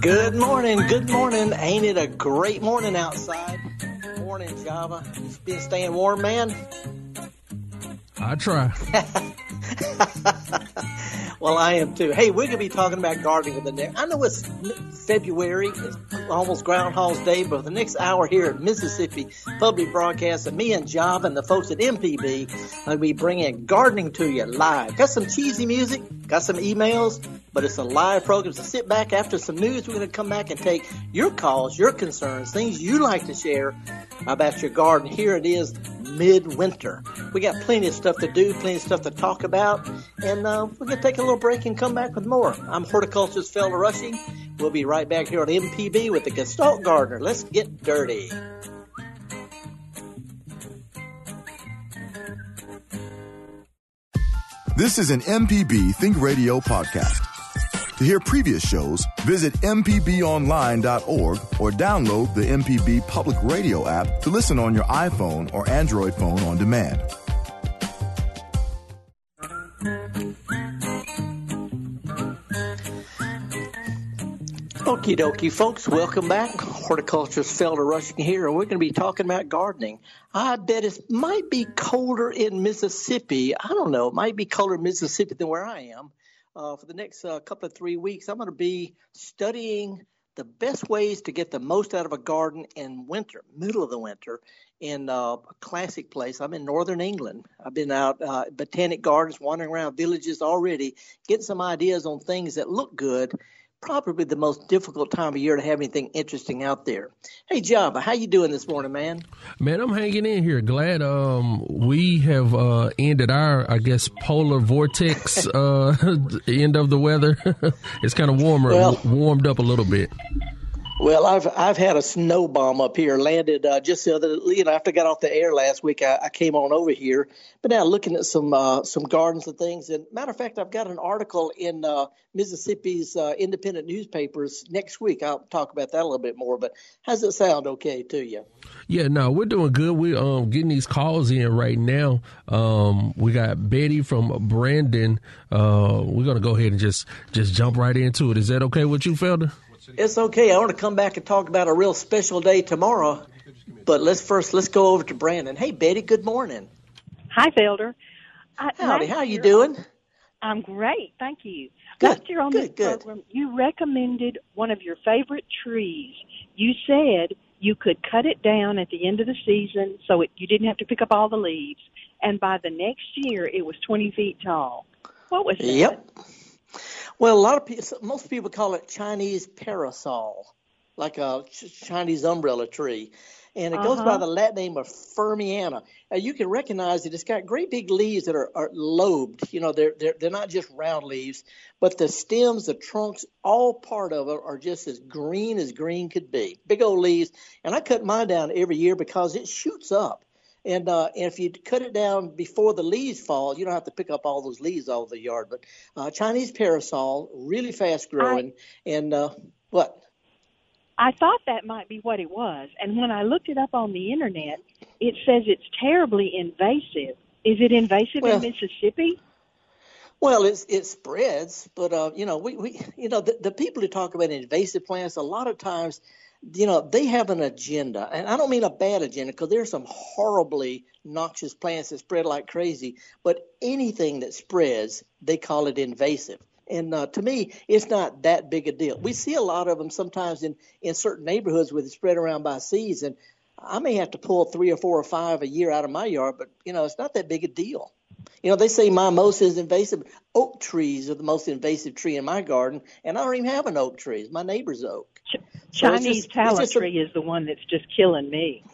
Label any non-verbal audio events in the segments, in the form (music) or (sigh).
Good morning, good morning. Ain't it a great morning outside? Morning, Java. You been staying warm, man? I try. (laughs) well, I am too. Hey, we're gonna be talking about gardening with the next. I know it's February, it's almost Groundhog's Day, but the next hour here at Mississippi Public Broadcast, and me and Java and the folks at MPB, uh, will be bringing gardening to you live. Got some cheesy music, got some emails, but it's a live program. So sit back after some news. We're going to come back and take your calls, your concerns, things you like to share about your garden. Here it is midwinter. We got plenty of stuff to do, plenty of stuff to talk about, and uh, we're going to take a little break and come back with more. I'm horticulturist Felder Rushing. We'll be right back here on MPB with the Gestalt Gardener. Let's get dirty. This is an MPB Think Radio podcast. To hear previous shows, visit MPBOnline.org or download the MPB Public Radio app to listen on your iPhone or Android phone on demand. Okie dokie, folks. Welcome back. Horticulturist Felder Rushing here, and we're going to be talking about gardening. I bet it might be colder in Mississippi. I don't know. It might be colder in Mississippi than where I am uh, for the next uh, couple of three weeks, I'm going to be studying the best ways to get the most out of a garden in winter, middle of the winter, in uh, a classic place. I'm in northern England. I've been out uh, botanic gardens, wandering around villages already, getting some ideas on things that look good probably the most difficult time of year to have anything interesting out there. Hey Java, how you doing this morning, man? Man, I'm hanging in here. Glad um, we have uh, ended our, I guess, polar vortex uh, (laughs) end of the weather. (laughs) it's kind of warmer, well, warmed up a little bit. Well, I've I've had a snow bomb up here. Landed uh, just the other, you know, after I got off the air last week, I, I came on over here. But now looking at some uh, some gardens and things. And matter of fact, I've got an article in uh, Mississippi's uh, independent newspapers next week. I'll talk about that a little bit more. But how's it sound? Okay to you? Yeah, no, we're doing good. We're um, getting these calls in right now. Um, we got Betty from Brandon. Uh, we're gonna go ahead and just just jump right into it. Is that okay with you, Felder? It's okay. I want to come back and talk about a real special day tomorrow. But let's first let's go over to Brandon. Hey Betty, good morning. Hi Felder. Howdy, how are you doing? I'm great, thank you. Good, Last year on good, this good. program, you recommended one of your favorite trees. You said you could cut it down at the end of the season so it, you didn't have to pick up all the leaves. And by the next year, it was 20 feet tall. What was that? Yep. Well, a lot of people, most people call it Chinese parasol, like a ch- Chinese umbrella tree. And it goes by Uh-huh. the Latin name of Firmiana. You can recognize it. It's got great big leaves that are, are lobed. You know, they're, they're they're not just round leaves, but the stems, the trunks, all part of it are just as green as green could be. Big old leaves. And I cut mine down every year because it shoots up. And, uh, and if you cut it down before the leaves fall, you don't have to pick up all those leaves all over the yard. But uh, Chinese parasol, really fast growing. And uh, what? I thought that might be what it was. And when I looked it up on the internet, it says it's terribly invasive. Is it invasive Well- in Mississippi? Well, it's it spreads, but uh, you know, we, we you know the, the people who talk about invasive plants a lot of times, you know, they have an agenda, and I don't mean a bad agenda because there's some horribly noxious plants that spread like crazy, but anything that spreads, they call it invasive. And uh, to me, it's not that big a deal. We see a lot of them sometimes in in certain neighborhoods where they spread around by seeds, and I may have to pull three or four or five a year out of my yard, but you know, it's not that big a deal. You know, they say mimosa is invasive. Oak trees are the most invasive tree in my garden, and I don't even have an oak tree. It's my neighbor's oak. So it's Chinese just- it's tallow a- tree is the one that's just killing me.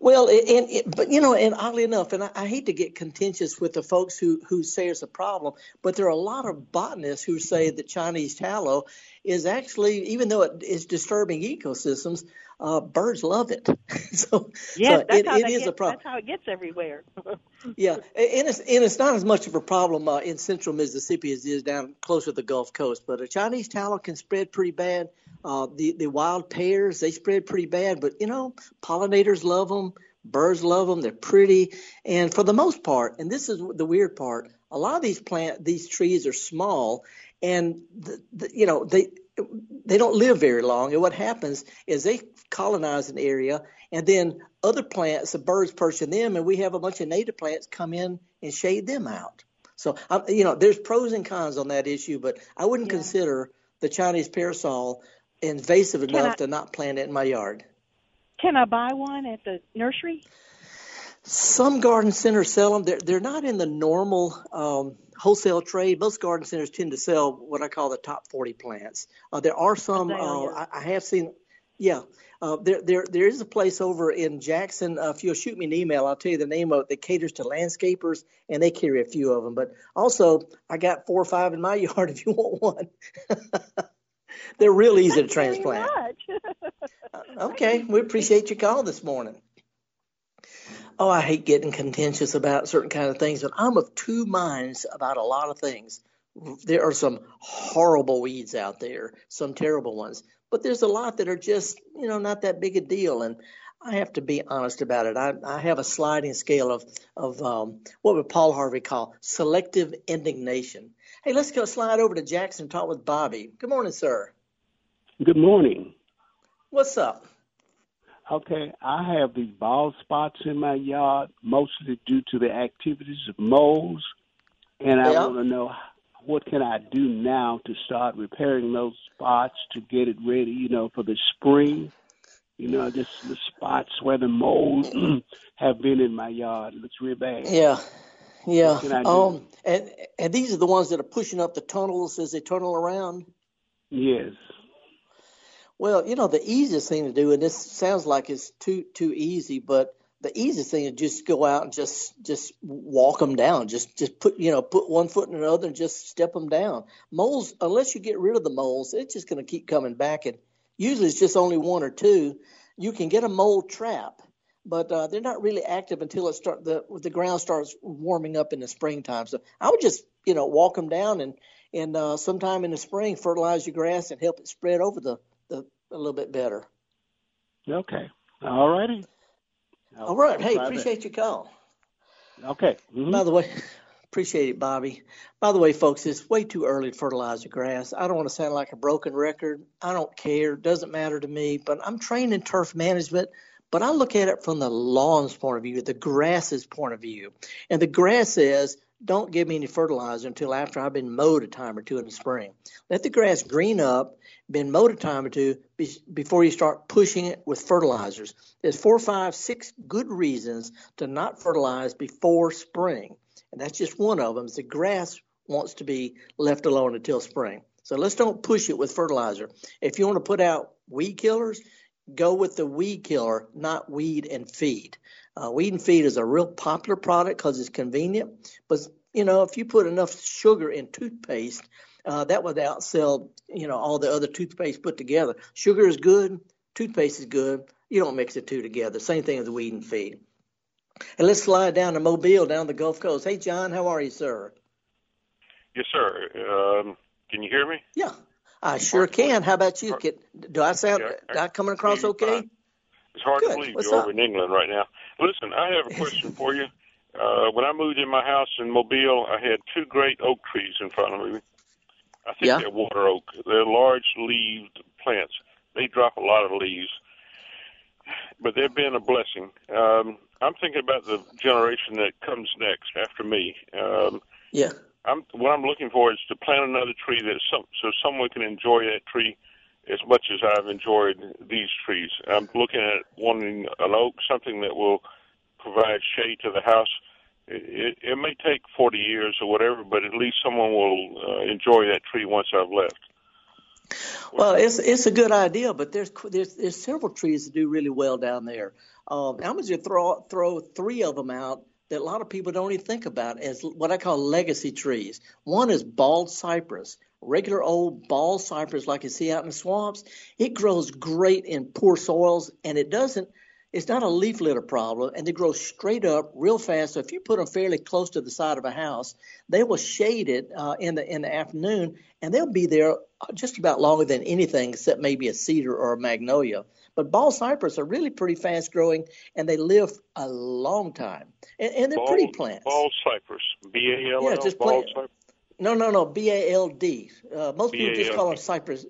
Well, it, and but you know, and oddly enough, and I, I hate to get contentious with the folks who who say it's a problem, but there are a lot of botanists who say that Chinese tallow is actually, even though it is disturbing ecosystems, uh, birds love it. (laughs) so, Yes, so that's it, how it get, a problem. That's how it gets everywhere. (laughs) Yeah, and it's and it's not as much of a problem uh, in central Mississippi as it is down closer to the Gulf Coast. But a Chinese tallow can spread pretty bad. Uh, the the wild pears they spread pretty bad, but you know pollinators love them, birds love them. They're pretty, and for the most part, and this is the weird part, a lot of these plant these trees are small, and the, the, you know they they don't live very long. And what happens is they colonize an area, and then other plants, the birds perch in them, and we have a bunch of native plants come in and shade them out. So, um, you know, there's pros and cons on that issue, but I wouldn't yeah. consider the Chinese parasol invasive enough I, to not plant it in my yard. Can I buy one at the nursery? Some garden centers sell them. They're they're not in the normal um, wholesale trade. Most garden centers tend to sell what I call the top 40 plants. Uh, there are some. Uh, I, I have seen. Yeah, uh, there there there is a place over in Jackson. Uh, if you'll shoot me an email, I'll tell you the name of it. That caters to landscapers, and they carry a few of them. But also, I got four or five in my (laughs) yard. If you want one, (laughs) they're real easy to transplant. (laughs) Uh, okay, we appreciate your call this morning. Oh, I hate getting contentious about certain kind of things, but I'm of two minds about a lot of things. There are some horrible weeds out there, some terrible ones but there's a lot that are just you know not that big a deal and I have to be honest about it. I, I have a sliding scale of of um, what would Paul Harvey call selective indignation. Hey, let's go slide over to Jackson and talk with Bobby. Good morning, sir. Good morning. What's up? Okay, I have these bald spots in my yard, mostly due to the activities of moles, and I yeah. want to know what can I do now to start repairing those spots to get it ready, you know, for the spring? You know, just the spots where the moles (clears throat) have been in my yard. It looks real bad. Yeah. Yeah. Um and and these are the ones that are pushing up the tunnels as they tunnel around? Yes. Well, you know, the easiest thing to do, and this sounds like it's too too easy, but the easiest thing is just go out and just just walk them down. Just just put you know put one foot in another and just step them down. Moles, unless you get rid of the moles, it's just going to keep coming back. And usually it's just only one or two. You can get a mole trap, but uh, they're not really active until it start the the ground starts warming up in the springtime. So I would just you know walk them down and and uh, sometime in the spring fertilize your grass and help it spread over the, the a little bit better. Okay. All righty. All right. Hey, appreciate your call. Okay. Mm-hmm. By the way, (laughs) appreciate it, Bobby. By the way, folks, it's way too early to fertilize the grass. I don't want to sound like a broken record. I don't care. It doesn't matter to me. But I'm trained in turf management. But I look at it from the lawn's point of view, the grass's point of view. And the grass says, don't give me any fertilizer until after I've been mowed a time or two in the spring. Let the grass green up been mowed a time or two before you start pushing it with fertilizers. There's four, five, six good reasons to not fertilize before spring. And that's just one of them. The grass wants to be left alone until spring. So let's don't push it with fertilizer. If you want to put out weed killers, go with the weed killer, not weed and feed. Uh, weed and feed is a real popular product because it's convenient. But you know, if you put enough sugar in toothpaste, uh, that would outsell you know all the other toothpaste put together. Sugar is good, toothpaste is good. You don't mix the two together. Same thing as the weed and feed. And let's slide down to Mobile, down the Gulf Coast. Hey, John, how are you, sir? Yes, sir. Um, can you hear me? Yeah, I sure can. How about you? Can, do I sound? Yeah, I coming across okay? Fine. It's hard Good. to believe What's you're up? over in England right now. Listen, I have a (laughs) question for you. Uh, when I moved in my house in Mobile, I had two great oak trees in front of me. I think yeah. they're water oak. They're large leaved plants. They drop a lot of leaves, but they've been a blessing. Um, I'm thinking about the generation that comes next after me. Um, yeah. I'm, what I'm looking for is to plant another tree that some, so someone can enjoy that tree as much as I've enjoyed these trees. I'm looking at wanting an oak, something that will provide shade to the house it, it may take 40 years or whatever, but at least someone will uh, enjoy that tree once I've left. Well, it's it's a good idea, but there's there's there's several trees that do really well down there. Um, I'm going to throw throw three of them out that a lot of people don't even think about as what I call legacy trees. One is bald cypress, regular old bald cypress like you see out in the swamps. It grows great in poor soils, and it doesn't it's not a leaf litter problem, and they grow straight up real fast. So if you put them fairly close to the side of a house, they will shade it uh, in the in the afternoon, and they'll be there just about longer than anything except maybe a cedar or a magnolia. But bald cypress are really pretty fast growing, and they live a long time, and, and they're bald, pretty plants. Bald cypress, B A L L. Yeah, just bald cypress. No, no, no, B A L D. Uh, most B-A-L-D. people just call them cypress.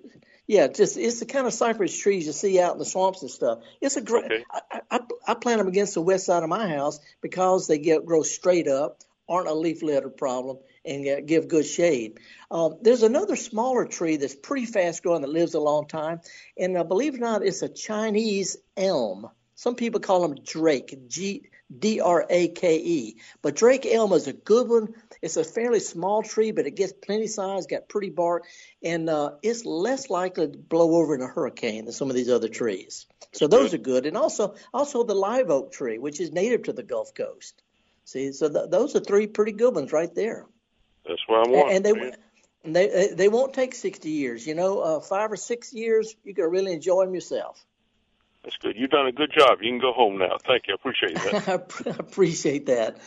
Yeah, just it's the kind of cypress trees you see out in the swamps and stuff. It's a great. Okay. I, I, I plant them against the west side of my house because they get grow straight up, aren't a leaf litter problem, and give good shade. Uh, there's another smaller tree that's pretty fast growing that lives a long time, and uh, believe it or not, it's a Chinese elm. Some people call them Drake, G D R A K E. But Drake elm is a good one. It's a fairly small tree, but it gets plenty size, got pretty bark, and uh, it's less likely to blow over in a hurricane than some of these other trees. So those are good, and also also the live oak tree, which is native to the Gulf Coast. See, so th- those are three pretty good ones right there. That's what I want. And, they and they they won't take sixty years. You know, uh, five or six years, you can really enjoy them yourself. That's good. You've done a good job. You can go home now. Thank you. I appreciate that. (laughs) I appreciate that.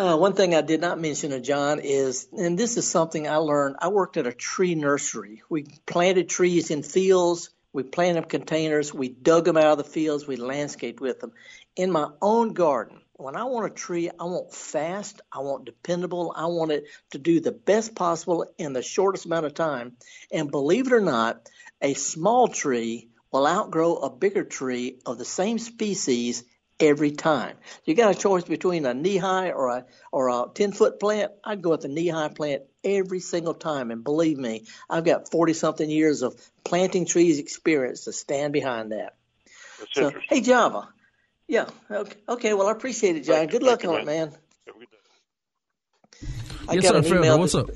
Uh, one thing I did not mention, to John, is, and this is something I learned. I worked at a tree nursery. We planted trees in fields. We planted containers. We dug them out of the fields. We landscaped with them. In my own garden, when I want a tree, I want fast, I want dependable, I want it to do the best possible in the shortest amount of time. And believe it or not, a small tree will outgrow a bigger tree of the same species every time. You got a choice between a knee high or a or a ten foot plant. I'd go with the knee high plant every single time. And believe me, I've got forty something years of planting trees experience to stand behind that. That's so, hey Java, yeah, okay, okay. Well, I appreciate it, John. Good luck on it, man. I yes, sir, Phil. What's up?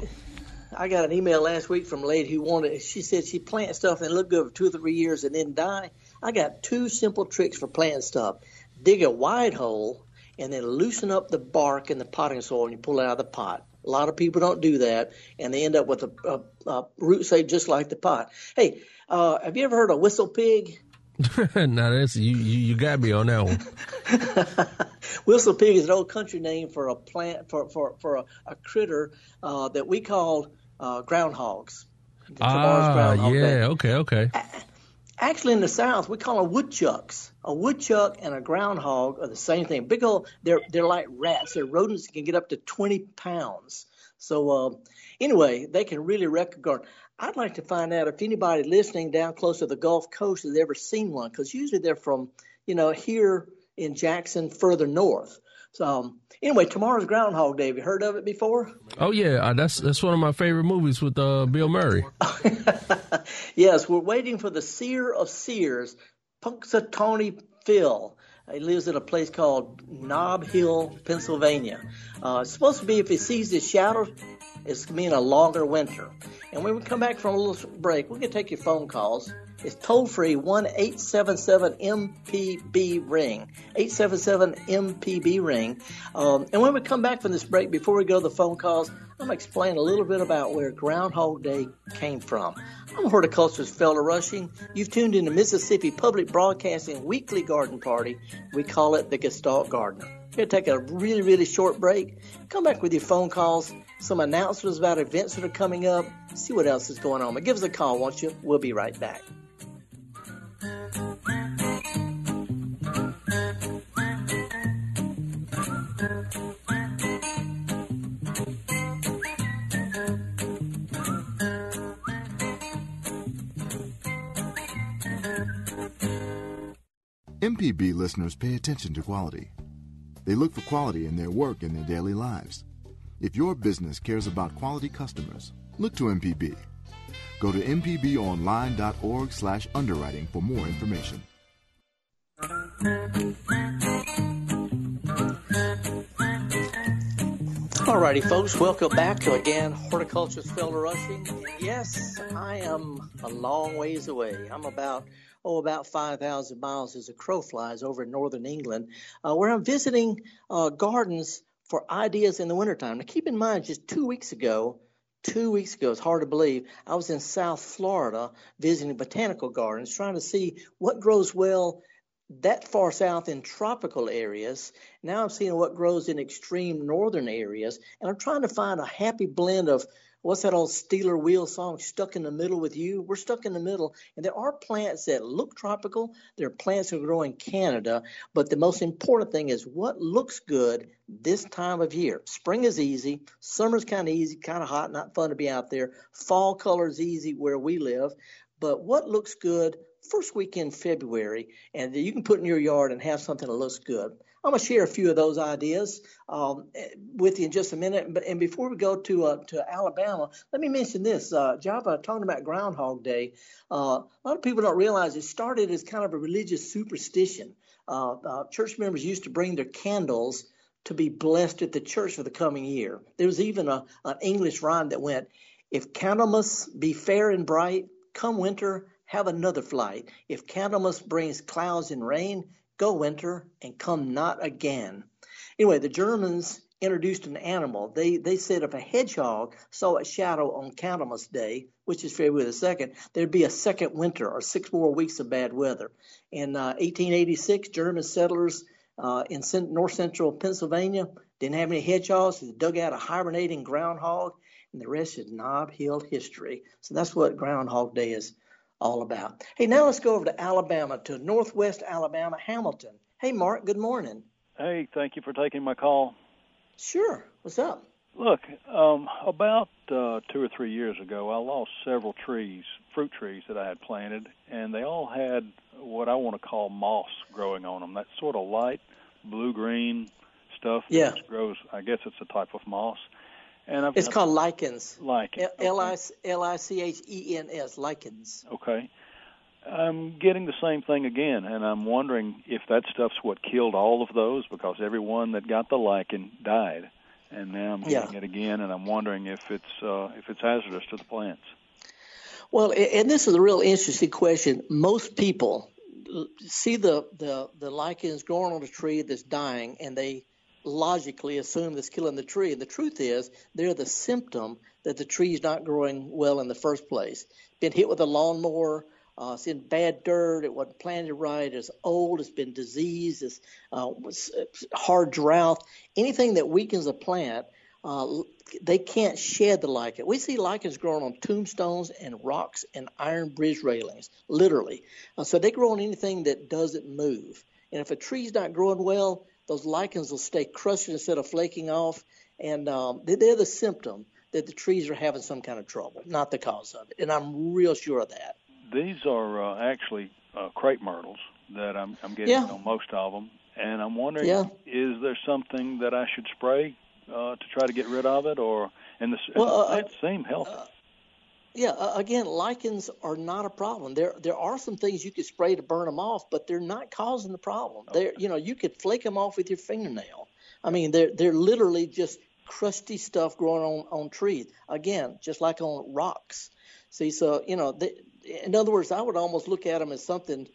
I got an email last week from a lady who wanted. She said she plant stuff and look good for two or three years and then die. I got two simple tricks for planting stuff: dig a wide hole and then loosen up the bark in the potting soil and you pull it out of the pot. A lot of people don't do that, and they end up with a, a, a root say just like the pot. Hey, uh, have you ever heard of whistle pig? (laughs) now that's you, you. You got me on that one. (laughs) Whistle pig is an old country name for a plant for for for a, a critter uh, that we call uh, groundhogs. Ah, groundhog yeah. Okay, okay. Actually, in the South, we call them woodchucks. A woodchuck and a groundhog are the same thing. Big old. They're they're like rats. They're rodents that can get up to twenty pounds. So uh, anyway, they can really wreck a garden. I'd like to find out if anybody listening down close to the Gulf Coast has ever seen one, because usually they're from, you know, here in Jackson, further north. So um, anyway, tomorrow's Groundhog Day. Have you heard of it before? Oh yeah, uh, that's that's one of my favorite movies with uh, Bill Murray. (laughs) yes, we're waiting for the seer of seers, Punxsutawney Phil. He lives in a place called Knob Hill, Pennsylvania. Uh, it's supposed to be if he sees his shadow, it's going to mean a longer winter. And when we come back from a little break, we can take your phone calls. It's toll free 1 877 MPB ring. 877 MPB ring. Um, and when we come back from this break, before we go to the phone calls, I'm going to explain a little bit about where Groundhog Day came from. I'm horticulturist Felder Rushing. You've tuned in to Mississippi Public Broadcasting Weekly Garden Party. We call it the Gestalt Gardener. We're going to take a really, really short break. Come back with your phone calls, some announcements about events that are coming up, see what else is going on. But give us a call, won't you? We'll be right back. MPB listeners pay attention to quality. They look for quality in their work and their daily lives. If your business cares about quality customers, look to MPB. Go to mpbonline.org/underwriting for more information. Alrighty, folks, welcome back to again Horticulturist Felder Rushing. Yes, I am a long ways away. I'm about oh, about 5,000 miles as a crow flies over in northern England, uh, where I'm visiting uh, gardens for ideas in the wintertime. Now, keep in mind, just two weeks ago, two weeks ago, it's hard to believe, I was in South Florida visiting botanical gardens, trying to see what grows well that far south in tropical areas. Now I'm seeing what grows in extreme northern areas, and I'm trying to find a happy blend of what's that old Steeler Wheel song, Stuck in the Middle with You? We're stuck in the middle. And there are plants that look tropical. There are plants that grow in Canada. But the most important thing is what looks good this time of year. Spring is easy. Summer's kind of easy, kind of hot, not fun to be out there. Fall color is easy where we live. but what looks good first week in February, and you can put in your yard and have something that looks good. I'm going to share a few of those ideas um, with you in just a minute. But and before we go to uh, to Alabama, let me mention this. Uh, Java talking about Groundhog Day. Uh, a lot of people don't realize it started as kind of a religious superstition. Uh, uh, church members used to bring their candles to be blessed at the church for the coming year. There was even a, an English rhyme that went, "If Candlemas be fair and bright, come winter." Have another flight. If Candlemas brings clouds and rain, Go winter and come not again. Anyway, the Germans introduced an animal. They they said if a hedgehog saw a shadow on Candlemas Day, which is February the second, there'd be a second winter or six more weeks of bad weather. In uh, 1886, German settlers uh, in north central Pennsylvania didn't have any hedgehogs. So they dug out a hibernating groundhog, and the rest is knob hill history. So that's what Groundhog Day is all about. Hey, now let's go over to Alabama, to Northwest Alabama, Hamilton. Hey, Mark, good morning. Hey, thank you for taking my call. Sure. What's up? Look, um, about uh, two or three years ago, I lost several trees, fruit trees that I had planted, and they all had what I want to call moss growing on them. That sort of light blue green stuff yeah. that grows. I guess it's a type of moss. And I've, it's called lichens. Lichens. L I L I C H E N S. Lichens. Okay. I'm getting the same thing again, and I'm wondering if that stuff's what killed all of those because everyone that got the lichen died, and now I'm getting yeah. it again, and I'm wondering if it's uh, if it's hazardous to the plants. Well, and this is a real interesting question. Most people see the the the lichens growing on a tree that's dying, and they logically assume that's killing the tree. And the truth is, they're the symptom that the tree's not growing well in the first place. Been hit with a lawnmower, uh, it's in bad dirt, it wasn't planted right, it's old, it's been diseased, it's uh, hard drought. Anything that weakens a plant, uh, they can't shed the lichen. We see lichens growing on tombstones and rocks and iron bridge railings, literally. Uh, so they grow on anything that doesn't move. And if a tree's not growing well, those lichens will stay crushed instead of flaking off, and um, they're the symptom that the trees are having some kind of trouble, not the cause of it. And I'm real sure of that. These are uh, actually uh, crepe myrtles that I'm, I'm getting yeah. on most of them, and I'm wondering, yeah. is there something that I should spray uh, to try to get rid of it, or and the, well, the plants uh, seem healthy. Yeah, uh, again, lichens are not a problem. There there are some things you could spray to burn them off, but they're not causing the problem. Okay. They're you know you could flake them off with your fingernail. I mean they're they're literally just crusty stuff growing on on trees. Again, just like on rocks. See, so you know, they, in other words, I would almost look at them as something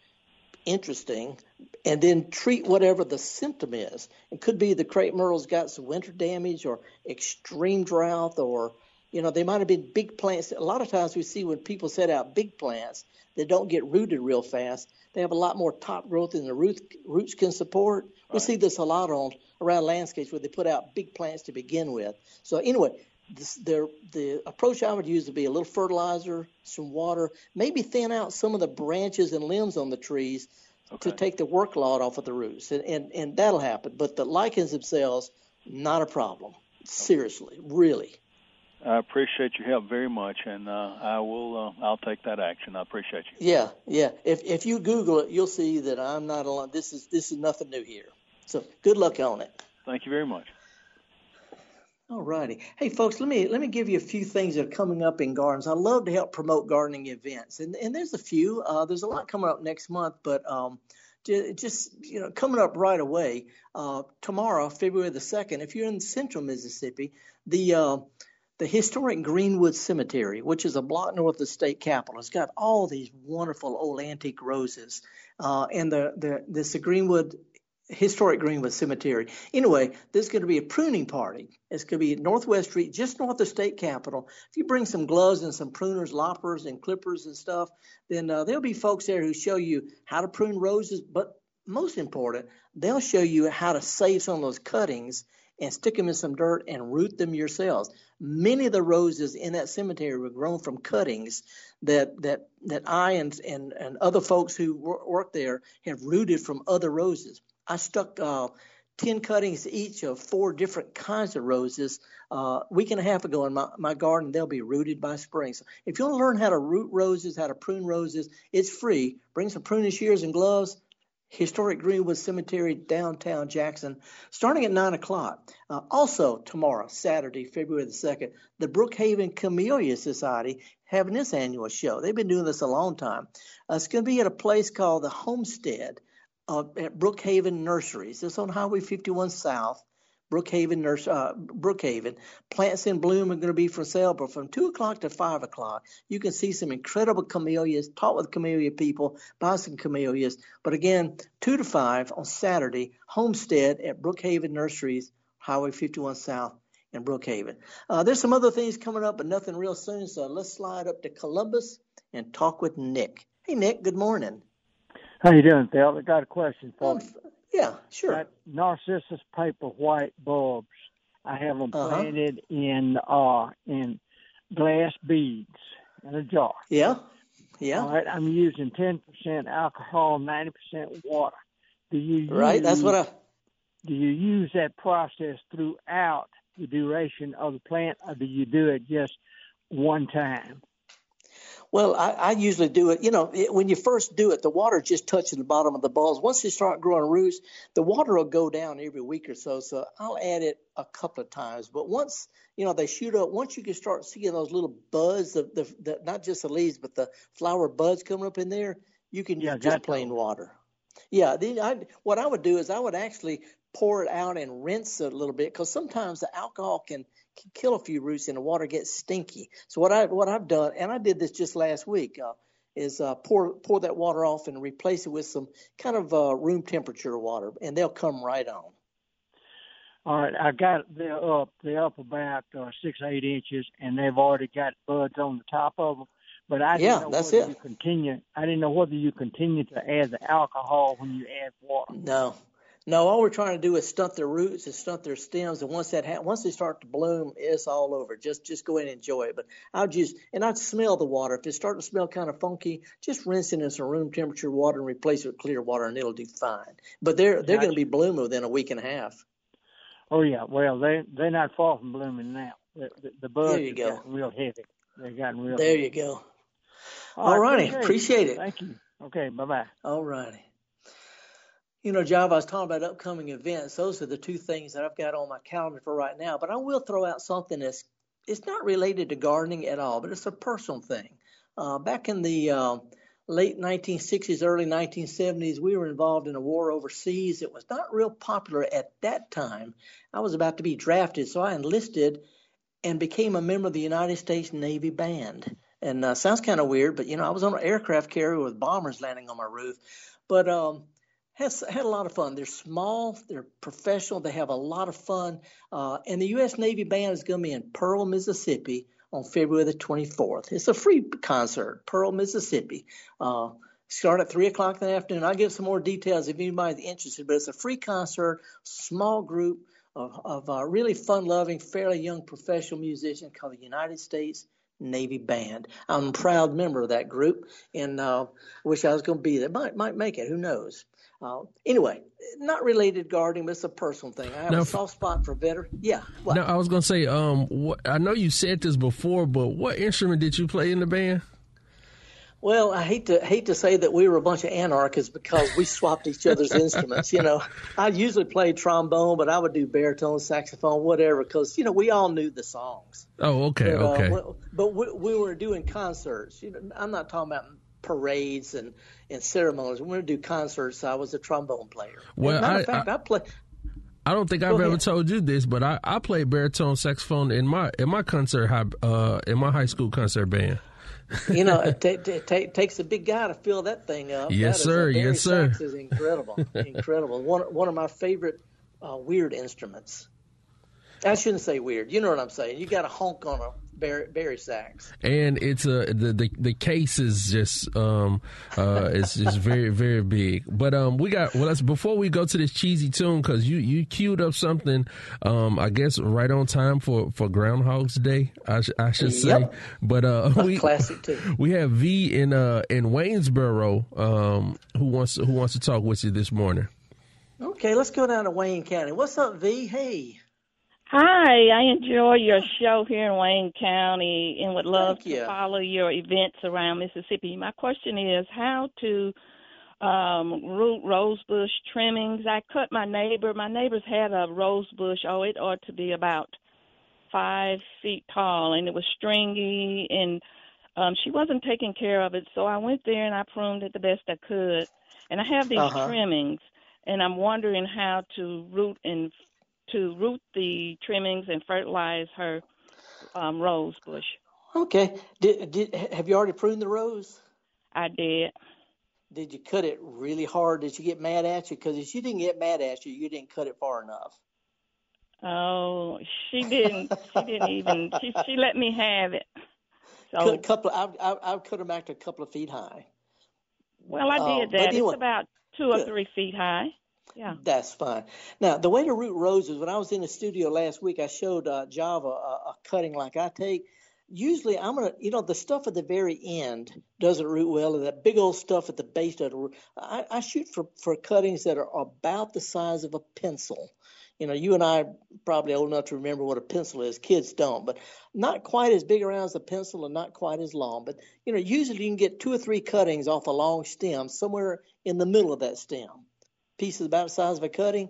interesting, and then treat whatever the symptom is. It could be the crepe myrtle's got some winter damage or extreme drought or you know, they might have been big plants. A lot of times we see when people set out big plants that don't get rooted real fast, they have a lot more top growth than the root, roots can support. Right. We see this a lot on around landscapes where they put out big plants to begin with. So anyway, this, the approach I would use would be a little fertilizer, some water, maybe thin out some of the branches and limbs on the trees okay. to take the workload off of the roots, and, and and that'll happen. But the lichens themselves, not a problem. Seriously, really. I appreciate your help very much, and uh, I will. Uh, I'll take that action. I appreciate you. Yeah, yeah. If if you Google it, you'll see that I'm not alone. This is this is nothing new here. So good luck on it. Thank you very much. All righty. Hey, folks, let me let me give you a few things that are coming up in gardens. I love to help promote gardening events, and and there's a few. Uh, there's a lot coming up next month, but um, just you know coming up right away. Uh, tomorrow, February the second, if you're in Central Mississippi, the uh, the historic Greenwood Cemetery, which is a block north of the state capitol. It's got all these wonderful old antique roses, uh, and the the this Greenwood historic Greenwood Cemetery. Anyway, there's going to be a pruning party. It's going to be at Northwest Street, just north of the state capitol. If you bring some gloves and some pruners, loppers, and clippers and stuff, then uh, there'll be folks there who show you how to prune roses. But most important, they'll show you how to save some of those cuttings and stick them in some dirt and root them yourselves. Many of the roses in that cemetery were grown from cuttings that that that I and and, and other folks who work there have rooted from other roses. I stuck uh, 10 cuttings each of four different kinds of roses. Uh, week and a half ago in my, my garden, they'll be rooted by spring. So if you want to learn how to root roses, how to prune roses, it's free. Bring some pruning shears and gloves. Historic Greenwood Cemetery, downtown Jackson, starting at 9 o'clock. Uh, also, tomorrow, Saturday, February the 2nd, the Brookhaven Camellia Society having this annual show. They've been doing this a long time. Uh, it's going to be at a place called the Homestead uh, at Brookhaven Nurseries. It's on Highway 51 South. Brookhaven, Nurse, uh, Brookhaven. Plants in bloom are going to be for sale, but from 2 o'clock to 5 o'clock, you can see some incredible camellias, talk with camellia people, buy some camellias. But again, 2 to 5 on Saturday, Homestead at Brookhaven Nurseries, Highway 51 South in Brookhaven. Uh, there's some other things coming up, but nothing real soon, so let's slide up to Columbus and talk with Nick. Hey, Nick, good morning. How you doing, Phil? I got a question for oh, you. Yeah, sure. Got Narcissus paper white bulbs. I have them uh-huh. planted in uh in glass beads in a jar. Yeah. Yeah. All right. I'm using ten percent alcohol, ninety percent water. Do you use, right? That's what I. Do you use that process throughout the duration of the plant, or do you do it just one time? Well, I, I usually do it. You know, it, when you first do it, the water just touches the bottom of the bulbs. Once they start growing roots, the water will go down every week or so. So I'll add it a couple of times. But once you know they shoot up, once you can start seeing those little buds, the, the, the not just the leaves, but the flower buds coming up in there, you can yeah, just plain water. Yeah, then I, what I would do is I would actually pour it out and rinse it a little bit because sometimes the alcohol can kill a few roots and the water gets stinky. So what I what I've done, and I did this just last week, uh, is uh, pour pour that water off and replace it with some kind of uh, room temperature water, and they'll come right on. All right, I got they're up. They're up about uh, six eight inches, and they've already got buds on the top of them. But I didn't yeah, know that's whether it. you continue. I didn't know whether you continue to add the alcohol when you add water. No, no, all we're trying to do is stunt their roots and stunt their stems, and once that ha- once they start to bloom, it's all over. Just just go ahead and enjoy it. But I'll just and I'd smell the water. If it's starting to smell kind of funky, just rinse it in some room temperature water and replace it with clear water, and it'll do fine. But they're they're going to be blooming within a week and a half. Oh yeah, well they they're not far from blooming now. The, the, the buds there you go. real heavy. They've gotten real. There heavy. you go. All righty, appreciate, appreciate it. Thank you. Okay, bye bye. All righty. You know, Job, I was talking about upcoming events. Those are the two things that I've got on my calendar for right now. But I will throw out something that's it's not related to gardening at all, but it's a personal thing. Uh, back in the uh, late 1960s, early 1970s, we were involved in a war overseas. It was not real popular at that time. I was about to be drafted, so I enlisted and became a member of the United States Navy Band. And uh, sounds kind of weird, but you know, I was on an aircraft carrier with bombers landing on my roof. But um, has had a lot of fun. They're small, they're professional, they have a lot of fun. Uh, and the U.S. Navy Band is going to be in Pearl, Mississippi on February the 24th. It's a free concert, Pearl, Mississippi. Uh, start at 3 o'clock in the afternoon. I'll give some more details if anybody's interested, but it's a free concert, small group of, of uh, really fun loving, fairly young professional musicians called the United States Navy Band. I'm a proud member of that group and uh, wish I was going to be there. Might, might make it, who knows? Uh, anyway, not related gardening, but it's a personal thing. I have now, a soft spot for veteran. Yeah. What? Now I was going to say, um, what, I know you said this before, but what instrument did you play in the band? Well, I hate to hate to say that we were a bunch of anarchists because we swapped each other's (laughs) instruments. You know, I usually played trombone, but I would do baritone, saxophone, whatever, because you know we all knew the songs. Oh, okay, but, okay. Uh, but we, we were doing concerts. You know, I'm not talking about parades and, and ceremonies. When we do concerts, I was a trombone player. Well, matter I, of fact, I, I play. I don't think I've ever told you this, but I, I played baritone saxophone in my in my concert uh, in my high school concert band. you know, (laughs) it, t- t- t- takes a big guy to fill that thing up. Yes, sir. yes, sir. Sax is incredible, (laughs) incredible. One one of my favorite uh, weird instruments. I shouldn't say weird. You know what I'm saying. You got a honk on a bari, sax. And it's a the, the the case is just um uh it's just very very big. But um we got well let's before we go to this cheesy tune because you you queued up something um I guess right on time for for Groundhog's Day I, sh- I should say. Yep. But uh we classic too. (laughs) We have V in uh in Waynesboro um who wants who wants to talk with you this morning. Okay, let's go down to Wayne County. What's up, V? Hey. Hi, I enjoy your show here in Wayne County and would love to follow your events around Mississippi. My question is how to um root rosebush trimmings. I cut my neighbor. My neighbor's had a rosebush. Oh, it ought to be about five feet tall, and it was stringy, and um she wasn't taking care of it. So I went there and I pruned it the best I could. And I have these uh-huh. trimmings, and I'm wondering how to root and to root the trimmings and fertilize her um, rose bush. Okay. Did, did have you already pruned the rose? I did. Did you cut it really hard? Did she get mad at you? Because if she didn't get mad at you, you didn't cut it far enough. Oh, she didn't. she didn't even. She she let me have it. So cut a couple. Of, I I I cut them back to a couple of feet high. Well, I did uh, that. Anyway, it's about two or three feet high. Yeah. That's fine. Now, the way to root roses, when I was in the studio last week, I showed uh, Java a, a cutting like I take. Usually, I'm gonna, you know, the stuff at the very end doesn't root well, and that big old stuff at the base doesn't root. I, I shoot for for cuttings that are about the size of a pencil. You know, you and I are probably old enough to remember what a pencil is. Kids don't, but not quite as big around as a pencil and not quite as long. But you know, usually you can get two or three cuttings off a long stem somewhere in the middle of that stem pieces about the size of a cutting.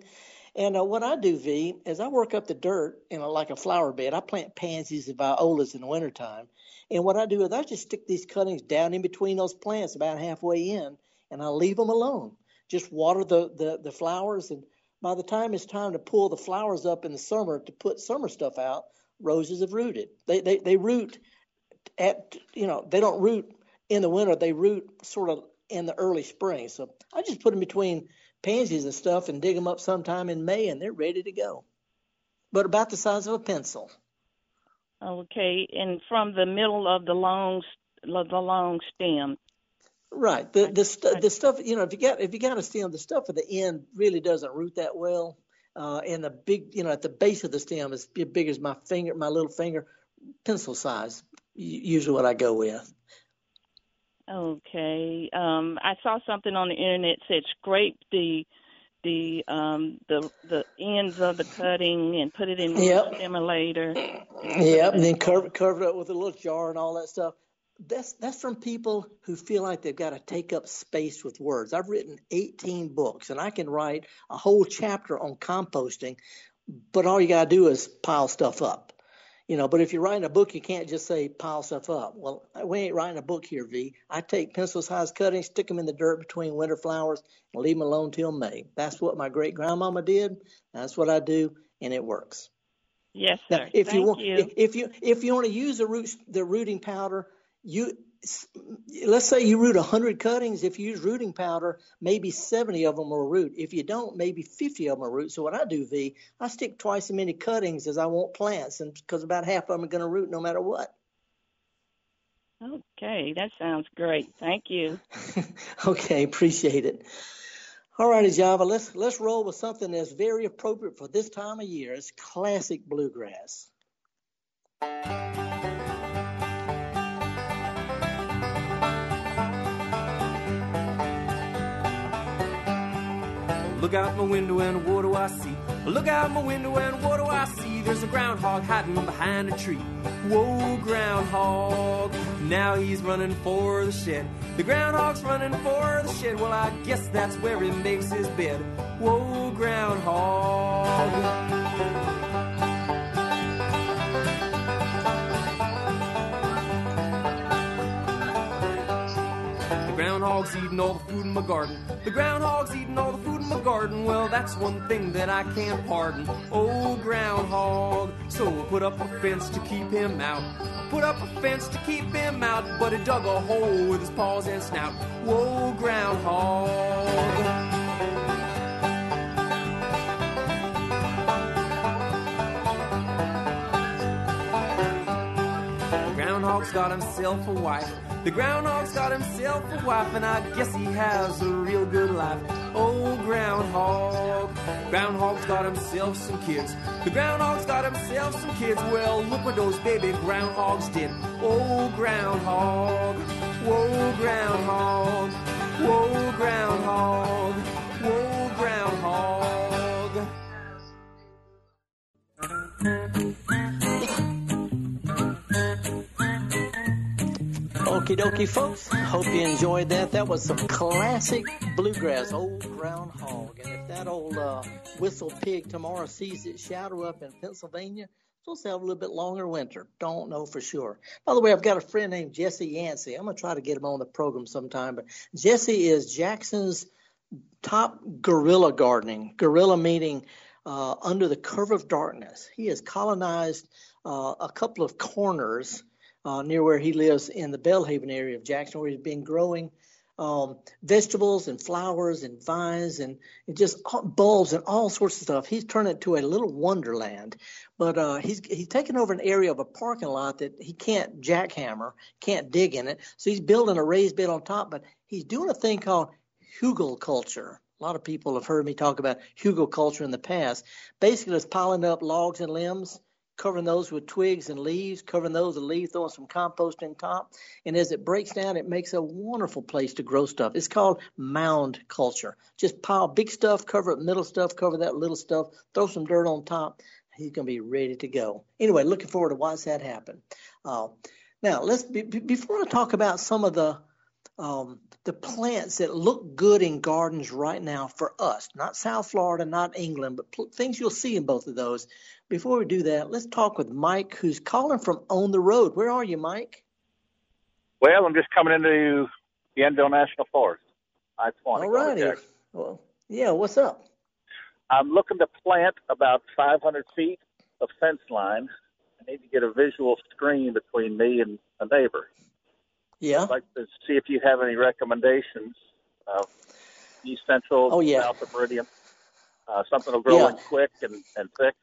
And uh, what I do, V, is I work up the dirt in a, like a flower bed. I plant pansies and violas in the wintertime. And what I do is I just stick these cuttings down in between those plants about halfway in, and I leave them alone. Just water the, the, the flowers. And by the time it's time to pull the flowers up in the summer to put summer stuff out, roses have rooted. They, they, they root at, you know, they don't root in the winter. They root sort of in the early spring. So I just put them between pansies and stuff and dig them up sometime in May and they're ready to go. But about the size of a pencil. Okay, and from the middle of the long the long stem. Right. The the st- the stuff you know if you got if you got a stem, the stuff at the end really doesn't root that well. Uh, and the big you know at the base of the stem is big as my finger, my little finger, pencil size. Usually what I go with. Okay. Um, I saw something on the internet said scrape the the um the the ends of the cutting and put it in yep. the stimulator. Yep, and then curve curve it up with a little jar and all that stuff. That's that's from people who feel like they've got to take up space with words. I've written 18 books and I can write a whole chapter on composting, but all you got to do is pile stuff up you know, but if you're writing a book, you can't just say pile stuff up. Well, we ain't writing a book here, V. I take pencil sized cuttings, stick them in the dirt between winter flowers, and leave them alone till May. That's what my great grandmama did. That's what I do, and it works. Yes, sir. Now, if Thank you want, you. if you if you want to use the root the rooting powder, you let's say you root 100 cuttings. If you use rooting powder, maybe 70 of them will root. If you don't, maybe 50 of them will root. So what I do, V, I stick twice as many cuttings as I want plants, and because about half of them are going to root no matter what. Okay, that sounds great. Thank you. (laughs) okay, appreciate it. All righty, Java, let's let's roll with something that's very appropriate for this time of year. It's classic bluegrass. Look out my window and what do I see? Look out my window and what do I see? There's a groundhog hiding behind a tree. Whoa, groundhog. Now he's running for the shed. The groundhog's running for the shed. Well, I guess that's where he makes his bed. Whoa, groundhog. Groundhog's eating all the food in my garden. The groundhog's eating all the food in my garden. Well, that's one thing that I can't pardon. Oh, groundhog. So we'll put up a fence to keep him out. Put up a fence to keep him out, but he dug a hole with his paws and snout. Whoa, groundhog. groundhog's got himself a wife. The groundhog's got himself a wife, and I guess he has a real good life. Oh, groundhog. Groundhog's got himself some kids. The groundhog's got himself some kids. Well, look what those baby groundhogs did. Oh, groundhog. Whoa, groundhog. Whoa, groundhog. Whoa, groundhog. Okie dokie, folks. Hope you enjoyed that. That was some classic bluegrass, old groundhog. And if that old uh, whistle pig tomorrow sees it shadow up in Pennsylvania, supposed to have a little bit longer winter. Don't know for sure. By the way, I've got a friend named Jesse Yancey. I'm going to try to get him on the program sometime. But Jesse is Jackson's top guerrilla gardening. Guerrilla meaning uh, under the curve of darkness. He has colonized uh, a couple of corners uh, near where he lives in the Belhaven area of Jackson, where he's been growing um, vegetables and flowers and vines and, and just bulbs and all sorts of stuff. He's turned it to a little wonderland. But uh, he's he's taken over an area of a parking lot that he can't jackhammer, can't dig in it. So he's building a raised bed on top. But he's doing a thing called hugelkultur. A lot of people have heard me talk about hugelkultur in the past. Basically, it's piling up logs and limbs covering those with twigs and leaves, covering those with leaves, throwing some compost in top. And as it breaks down, it makes a wonderful place to grow stuff. It's called mound culture. Just pile big stuff, cover it middle stuff, cover that little stuff, throw some dirt on top. He's going to be ready to go. Anyway, looking forward to watch that happen. Uh, now, let's be, before I talk about some of the um, the plants that look good in gardens right now for us, not South Florida, not England, but pl- things you'll see in both of those. Before we do that, let's talk with Mike, who's calling from on the road. Where are you, Mike? Well, I'm just coming into the Yandell National Forest. I All righty. Well, yeah, what's up? I'm looking to plant about 500 feet of fence line. I need to get a visual screen between me and a neighbor. Yeah. I'd like to see if you have any recommendations. Uh, east Central, oh, yeah. south of Meridian. Uh, something will grow yeah. in quick and, and thick.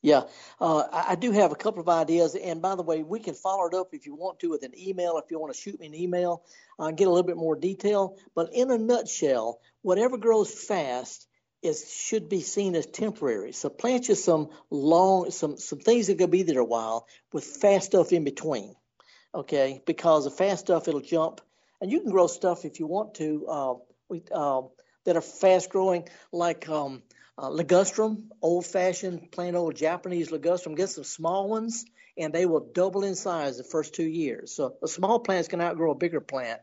Yeah, uh, I do have a couple of ideas. And by the way, we can follow it up if you want to with an email. If you want to shoot me an email, uh, get a little bit more detail. But in a nutshell, whatever grows fast is should be seen as temporary. So plant you some long, some some things that could be there a while with fast stuff in between. Okay, because the fast stuff it'll jump, and you can grow stuff if you want to. Uh, we, uh, that are fast growing, like um, uh, ligustrum, old fashioned, plain old Japanese ligustrum. Get some small ones, and they will double in size the first two years. So a small plants can outgrow a bigger plant.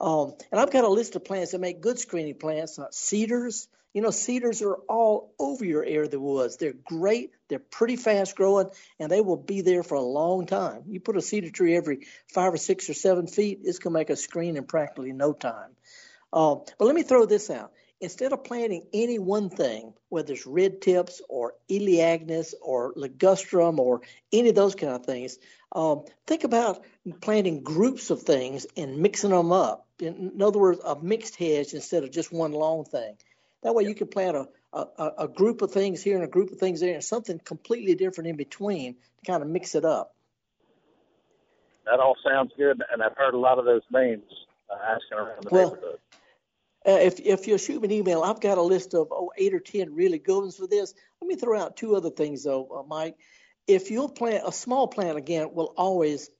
Um, and I've got a list of plants that make good screening plants. Uh, cedars, you know, cedars are all over your area of the woods. They're great. They're pretty fast growing, and they will be there for a long time. You put a cedar tree every five or six or seven feet, it's going to make a screen in practically no time. Uh, but let me throw this out instead of planting any one thing, whether it's red tips or elaeagnus or ligustrum or any of those kind of things, um, think about planting groups of things and mixing them up. In, in, other words, a mixed hedge instead of just one long thing. That way, you can plant a, a, a group of things here and a group of things there, and something completely different in between to kind of mix it up. That all sounds good, and I've heard a lot of those names uh, asking around the well, neighborhood. Uh, if if you shoot me an email, I've got a list of oh, eight or ten really good ones for this. Let me throw out two other things though, uh, Mike. If you'll plant a small plant again, will always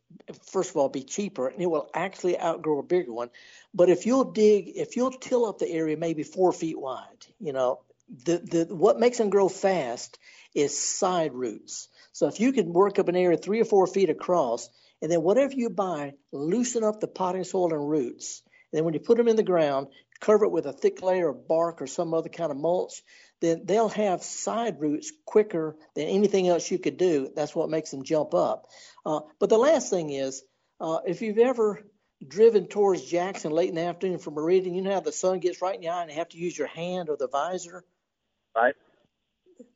first of all be cheaper and it will actually outgrow a bigger one. But if you'll dig, if you'll till up the area maybe four feet wide, you know, the the what makes them grow fast is side roots. So if you can work up an area three or four feet across, and then whatever you buy, loosen up the potting soil and roots. And then when you put them in the ground, cover it with a thick layer of bark or some other kind of mulch, then they'll have side roots quicker than anything else you could do. That's what makes them jump up. Uh, but the last thing is, uh, if you've ever driven towards Jackson late in the afternoon from Meridian, you know how the sun gets right in your eye and you have to use your hand or the visor. Right.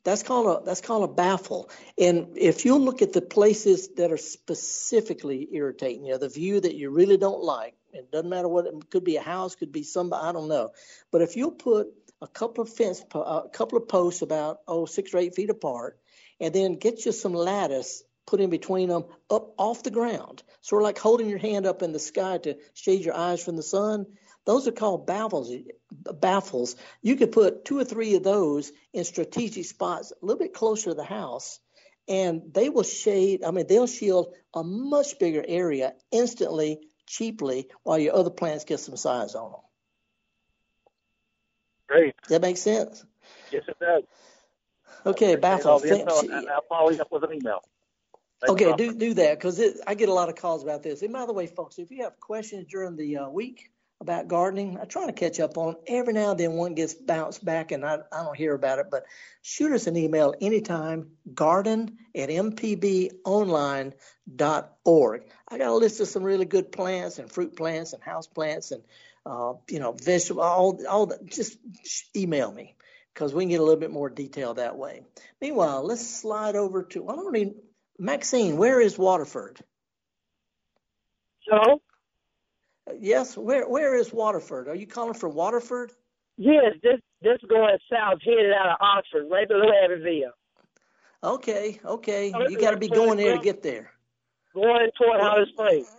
That's called a that's called a baffle. And if you look at the places that are specifically irritating, you know, the view that you really don't like, it doesn't matter what it could be a house, could be somebody I don't know. But if you put a couple of fence, a couple of posts about oh six or eight feet apart, and then get you some lattice put in between them up off the ground, sort of like holding your hand up in the sky to shade your eyes from the sun. Those are called baffles. Baffles. You could put two or three of those in strategic spots a little bit closer to the house, and they will shade. I mean, they'll shield a much bigger area instantly cheaply while your other plants get some size on them. Great. That makes sense? Yes, it does. Okay, Baffle. I'll follow you up with an email. okay, do do that because I get a lot of calls about this. And by the way, folks, if you have questions during the uh, week about gardening, I try to catch up on every now and then. One gets bounced back, and I, I don't hear about it. But shoot us an email anytime. Garden at mpbonline.org. I got a list of some really good plants and fruit plants and house plants and Uh, you know vegetable all all the, just email me because we can get a little bit more detail that way. Meanwhile, let's slide over to I don't even Maxine, where is Waterford? Hello? Yes, where where is Waterford? Are you calling from Waterford? Yes, this this going south, headed out of Oxford, right below Abbeville. Okay, okay. You got to be going there to get there. Going toward Holly Springs.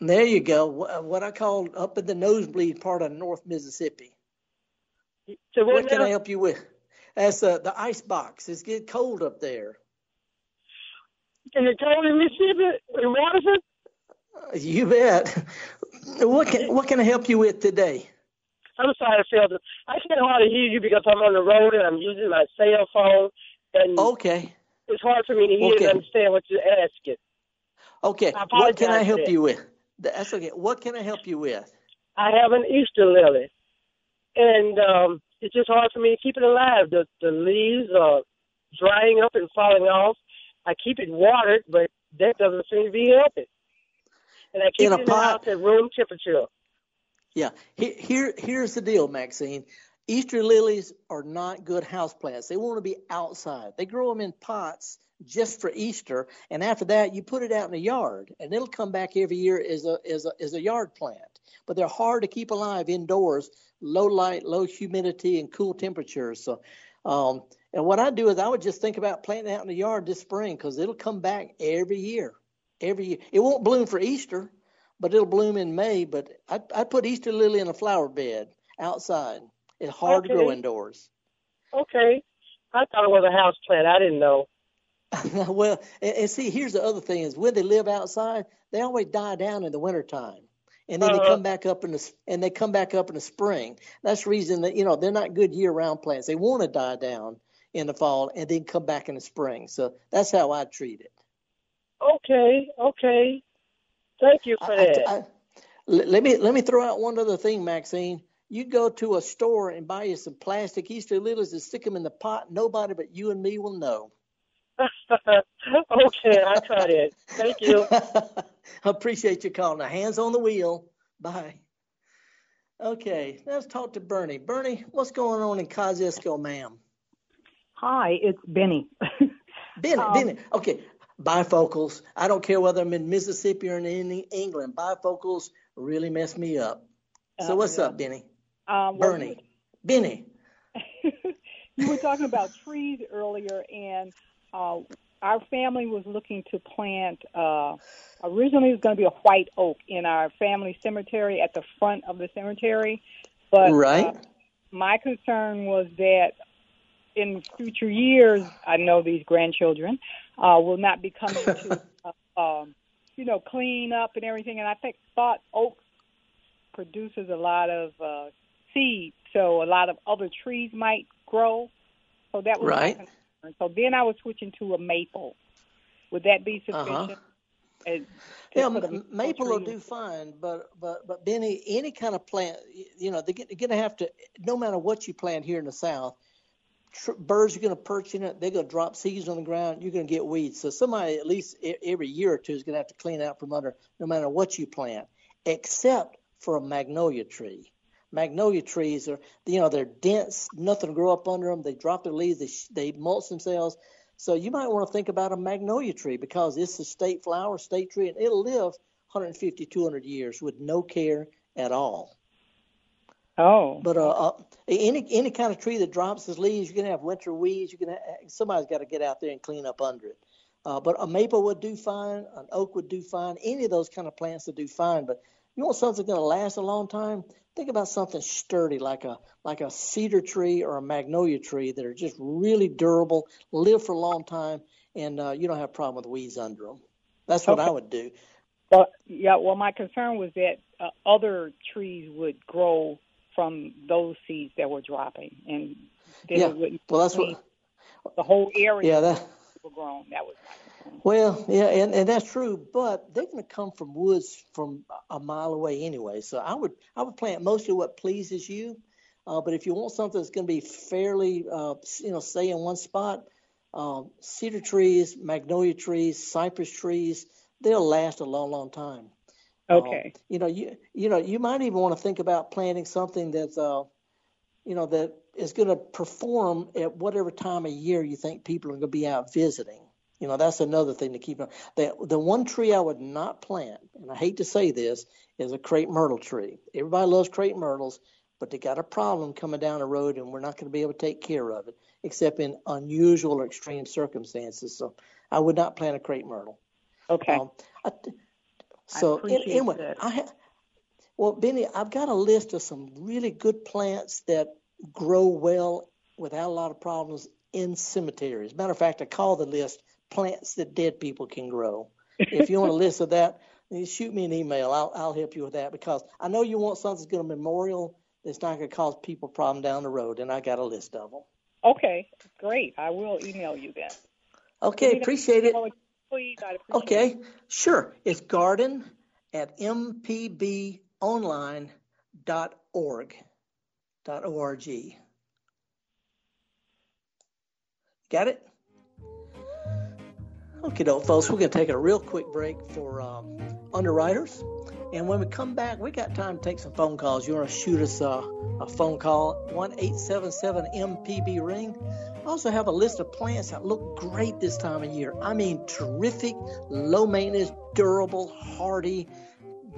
There you go. What I call up in the nosebleed part of North Mississippi. So what, what can I help you with? That's uh, the ice box. It's getting cold up there. Can you call in Mississippi in Waterford? You bet. What can what can I help you with today? I'm sorry, Phil. I can't hardly hear you because I'm on the road and I'm using my cell phone. And okay. It's hard for me to hear okay. and understand what you're asking. Okay. What can I help you with? That's okay. What can I help you with? I have an Easter lily, and um, it's just hard for me to keep it alive. The the leaves are drying up and falling off. I keep it watered, but that doesn't seem to be helping. And I keep in it in the house at room temperature. Yeah. Here, here's the deal, Maxine. Easter lilies are not good house plants. They want to be outside. They grow them in pots just for Easter, and after that, you put it out in the yard, and it'll come back every year as a as a as a yard plant. But they're hard to keep alive indoors, low light, low humidity, and cool temperatures. So, um, and what I do is I would just think about planting out in the yard this spring because it'll come back every year. Every year. It won't bloom for Easter, but it'll bloom in May. But I I put Easter lily in a flower bed outside. It's hard okay. to grow indoors. Okay. I thought it was a house plant. I didn't know. (laughs) well, and, and, see, here's the other thing: is when they live outside, they always die down in the wintertime and then uh-huh. they come back up in the and they come back up in the spring. That's the reason that you know they're not good year-round plants. They want to die down in the fall and then come back in the spring. So that's how I treat it. Okay, okay. Thank you for I, that. I, I, let me let me throw out one other thing, Maxine. You go to a store and buy you some plastic Easter lilies and stick them in the pot. Nobody but you and me will know. (laughs) okay, I tried it. Thank you. (laughs) Appreciate you calling. Now, hands on the wheel. Bye. Okay, let's talk to Bernie. Bernie, what's going on in Kosciusko, ma'am? Hi, it's Benny. (laughs) Benny, um, Benny. Okay, bifocals. I don't care whether I'm in Mississippi or in England. Bifocals really mess me up. So uh, what's yeah. up, Benny? Um, Bernie. Benny. (laughs) you were talking about trees earlier, and uh, our family was looking to plant. Uh, originally, it was going to be a white oak in our family cemetery at the front of the cemetery, but right. Uh, my concern was that in future years, I know these grandchildren uh, will not be coming to, (laughs) uh, um, you know, clean up and everything. And I think thought oak produces a lot of uh, seed, so a lot of other trees might grow. So that was right. So then I was switching to a maple. Would that be uh-huh. sufficient? Uh-huh. yeah, maple will do fine, but but but Benny, any kind of plant, you know, they're going to have to. No matter what you plant here in the South, tr- birds are going to perch in it. They're going to drop seeds on the ground. You're going to get weeds. So somebody at least every year or two is going to have to clean out from under, no matter what you plant, except for a magnolia tree magnolia trees are you know they're dense nothing grow up under them they drop their leaves they, they mulch themselves. So you might want to think about a magnolia tree because it's a state flower state tree and it'll live 150 200 years with no care at all. Oh. But uh, uh any any kind of tree that drops its leaves you're going to have winter weeds you're going to somebody's got to get out there and clean up under it. Uh, but a maple would do fine an oak would do fine any of those kind of plants would do fine but you want something that's going to last a long time think about something sturdy like a like a cedar tree or a magnolia tree that are just really durable, live for a long time, and uh, you don't have a problem with weeds under them. That's what okay. I would do. Well, yeah. Well, my concern was that uh, other trees would grow from those seeds that were dropping, and yeah. well, that's what the whole area. Yeah, that overgrown. That was well, yeah, and, and that's true, but they're going to come from woods from a mile away anyway. So I would I would plant mostly what pleases you. Uh, but if you want something that's going to be fairly, uh, you know, stay in one spot, um, cedar trees, magnolia trees, cypress trees, they'll last a long, long time. Okay. Uh, you know, you you know, you might even want to think about planting something that's, uh, you know, that is going to perform at whatever time of year you think people are going to be out visiting. You know, that's another thing to keep. in The the one tree I would not plant, and I hate to say this, is a crepe myrtle tree. Everybody loves crepe myrtles, but they got a problem coming down the road, and we're not going to be able to take care of it, except in unusual or extreme circumstances. So I would not plant a crepe myrtle. Okay. Um, I, so I anyway, that. I have. Well, Benny, I've got a list of some really good plants that grow well without a lot of problems in cemeteries. Matter of fact, I call the list plants that dead people can grow. if you want a list of that, shoot me an email. I'll I'll help you with that because I know you want something that's going to memorial that's not going to cause people problem down the road, and I got a list of them. Okay, great. I will email you then. Okay, appreciate it. Please, okay, it. sure. It's garden at mpbonline.org. Dot org. Got it? Okay, doke, folks, we're going to take a real quick break for um, underwriters. And when we come back, we got time to take some phone calls. You want to shoot us a, a phone call, 1 877 MPB Ring. I also have a list of plants that look great this time of year. I mean, terrific, low maintenance, durable, hardy,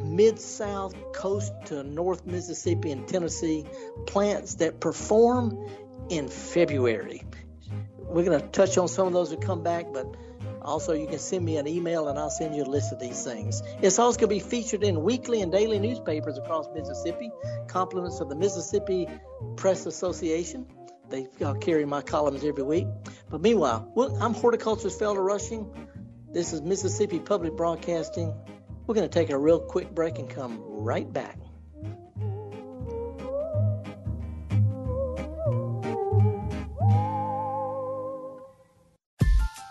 mid south coast to North Mississippi and Tennessee plants that perform in February. We're going to touch on some of those when we come back, but also, you can send me an email and I'll send you a list of these things. It's also going to be featured in weekly and daily newspapers across Mississippi, compliments of the Mississippi Press Association. They carry my columns every week. But meanwhile, I'm horticulturist Felder Rushing. This is Mississippi Public Broadcasting. We're going to take a real quick break and come right back.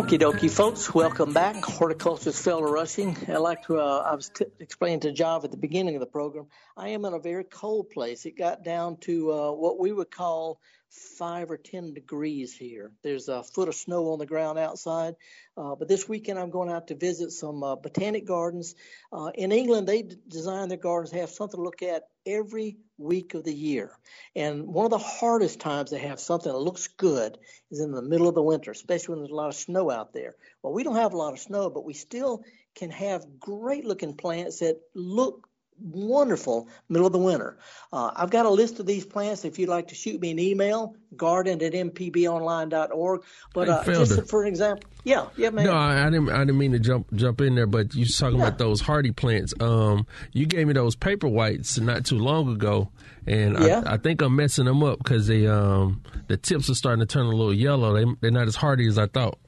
Okie dokie, folks. Welcome back. Horticulturist Felder Rushing. I like to, uh, I was t- explaining to Job at the beginning of the program, I am in a very cold place. It got down to uh, what we would call five or ten degrees here. There's a foot of snow on the ground outside. Uh, but this weekend I'm going out to visit some uh, botanic gardens. Uh, in England, they d- design their gardens have something to look at every week of the year. And one of the hardest times to have something that looks good is in the middle of the winter, especially when there's a lot of snow out there. Well, we don't have a lot of snow, but we still can have great looking plants that look wonderful middle of the winter. Uh, I've got a list of these plants. If you'd like to shoot me an email, garden at mpbonline.org. But uh, just for an example, yeah, yeah, man. No, I, I, didn't. I didn't mean to jump jump in there, but you talking yeah. about those hardy plants. Um, you gave me those paper whites not too long ago, and yeah. I, I think I'm messing them up because they um the tips are starting to turn a little yellow. They they're not as hardy as I thought.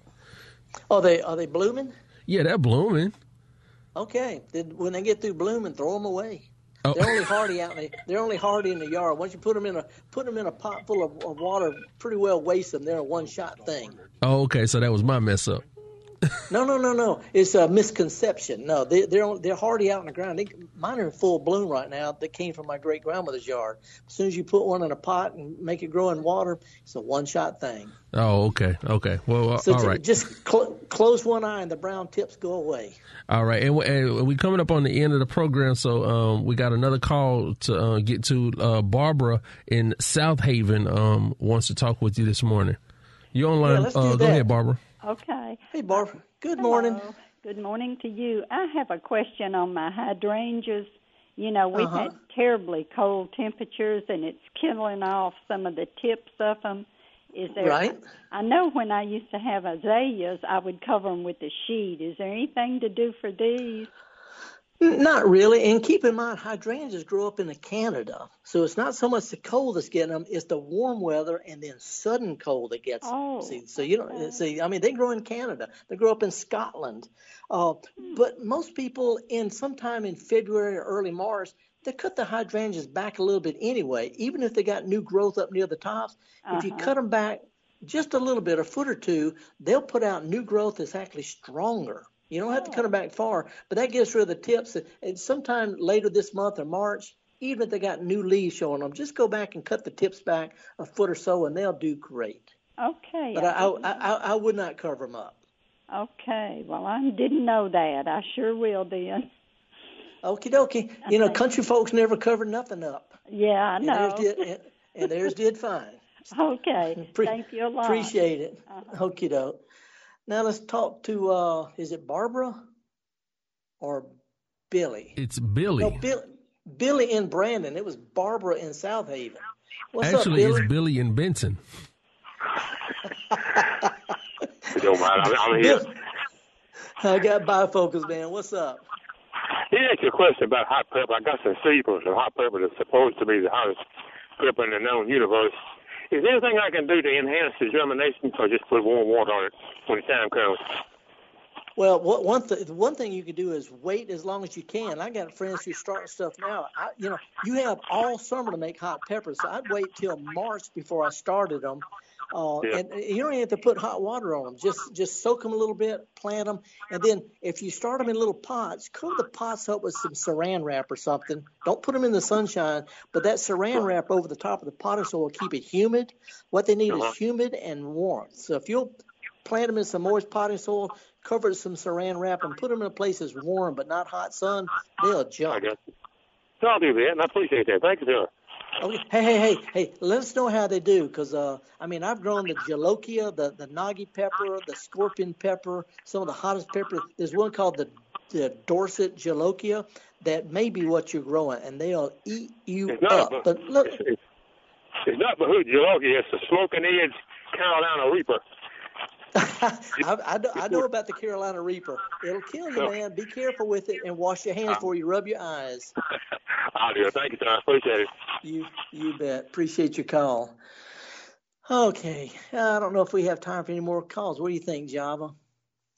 Are they are they blooming? Yeah, they're blooming. Okay. Then when they get through blooming, throw them away. Oh. They're only hardy out there. They're only hardy in the yard. Once you put them in a put them in a pot full of, of water, pretty well waste them. They're a one shot thing. Oh, okay. So that was my mess up. No, no, no, no. It's a misconception. No, they, they're they're hardy out in the ground. They, mine are in full bloom right now. That came from my great grandmother's yard. As soon as you put one in a pot and make it grow in water, it's a one shot thing. Oh, okay, okay. Well, uh, so all right. Just cl- close one eye and the brown tips go away. All right, and, we and we coming up on the end of the program, so um, we got another call to uh, get to. Uh, Barbara in Southaven um, wants to talk with you this morning. You online? Yeah, uh, go ahead, Barbara. Okay. Hey, Barbara. Good Hello. morning. Good morning to you. I have a question on my hydrangeas. You know, we've uh-huh. had terribly cold temperatures, and it's killing off some of the tips of them. Is there? Right. I know when I used to have azaleas, I would cover them with a sheet. Is there anything to do for these? Not really. And keep in mind, hydrangeas grow up in Canada. So it's not so much the cold that's getting them, it's the warm weather and then sudden cold that gets oh, them. See, so you don't okay. see, I mean, they grow in Canada, they grow up in Scotland. Uh, hmm. But most people in sometime in February or early March, they cut the hydrangeas back a little bit anyway, even if they got new growth up near the tops. Uh-huh. If you uh-huh. cut them back just a little bit, a foot or two, they'll put out new growth that's actually stronger. You don't have to cut them back far, but that gets rid of the tips. And sometime later this month or March, even if they got new leaves showing them, just go back and cut the tips back a foot or so, and they'll do great. Okay. But I, I, I, I would not cover them up. Okay. Well, I didn't know that. I sure will then. Okie dokie. You know, country folks never cover nothing up. Yeah, I know. And theirs did, and, and theirs did fine. (laughs) Okay. Pre- Thank you a lot. Appreciate it. Uh-huh. Okie doke. Now let's talk to uh is it Barbara or Billy? It's Billy. No, Bill, Billy in Brandon. It was Barbara in Southaven. What's Actually, up, Billy? it's Billy in Benson. don't mind. I'm, I'm here. I got bifocals, man. What's up? He asked a question about hot pepper. I got some seeds of hot pepper that's supposed to be the hottest pepper in the known universe. Is there anything I can do to enhance the germination, or just put warm water on it when the time comes? Well, what, one th- one thing you can do is wait as long as you can. I got friends who start stuff now. I, you know, you have all summer to make hot peppers, so I'd wait till March before I started them. Uh, yeah. And you don't even have to put hot water on them. Just just soak them a little bit, plant them, and then if you start them in little pots, cover the pots up with some Saran wrap or something. Don't put them in the sunshine, but that Saran wrap over the top of the potting soil will keep it humid. What they need uh-huh. is humid and warmth. So if you'll plant them in some moist potting soil, cover it with some Saran wrap, and put them in a place that's warm but not hot sun, they'll jump. I got you. So I'll do that, and I appreciate that. Thank you, sir. Okay. Hey, hey, hey, hey! Let us know how they do, because uh, I mean, I've grown the jolokia, the the naga pepper, the scorpion pepper, some of the hottest pepper. There's one called the the Dorset jolokia that may be what you're growing, and they'll eat you it's up. But, but look, it's, it's not the bhut jolokia; it's the smoking Ed's Carolina Reaper. (laughs) I, I, know, I know about the Carolina Reaper. It'll kill you, man. Be careful with it and wash your hands before you rub your eyes. (laughs) I'll do it. Thank you, sir. Appreciate it. You, you bet. Appreciate your call. Okay. I don't know if we have time for any more calls. What do you think, Java?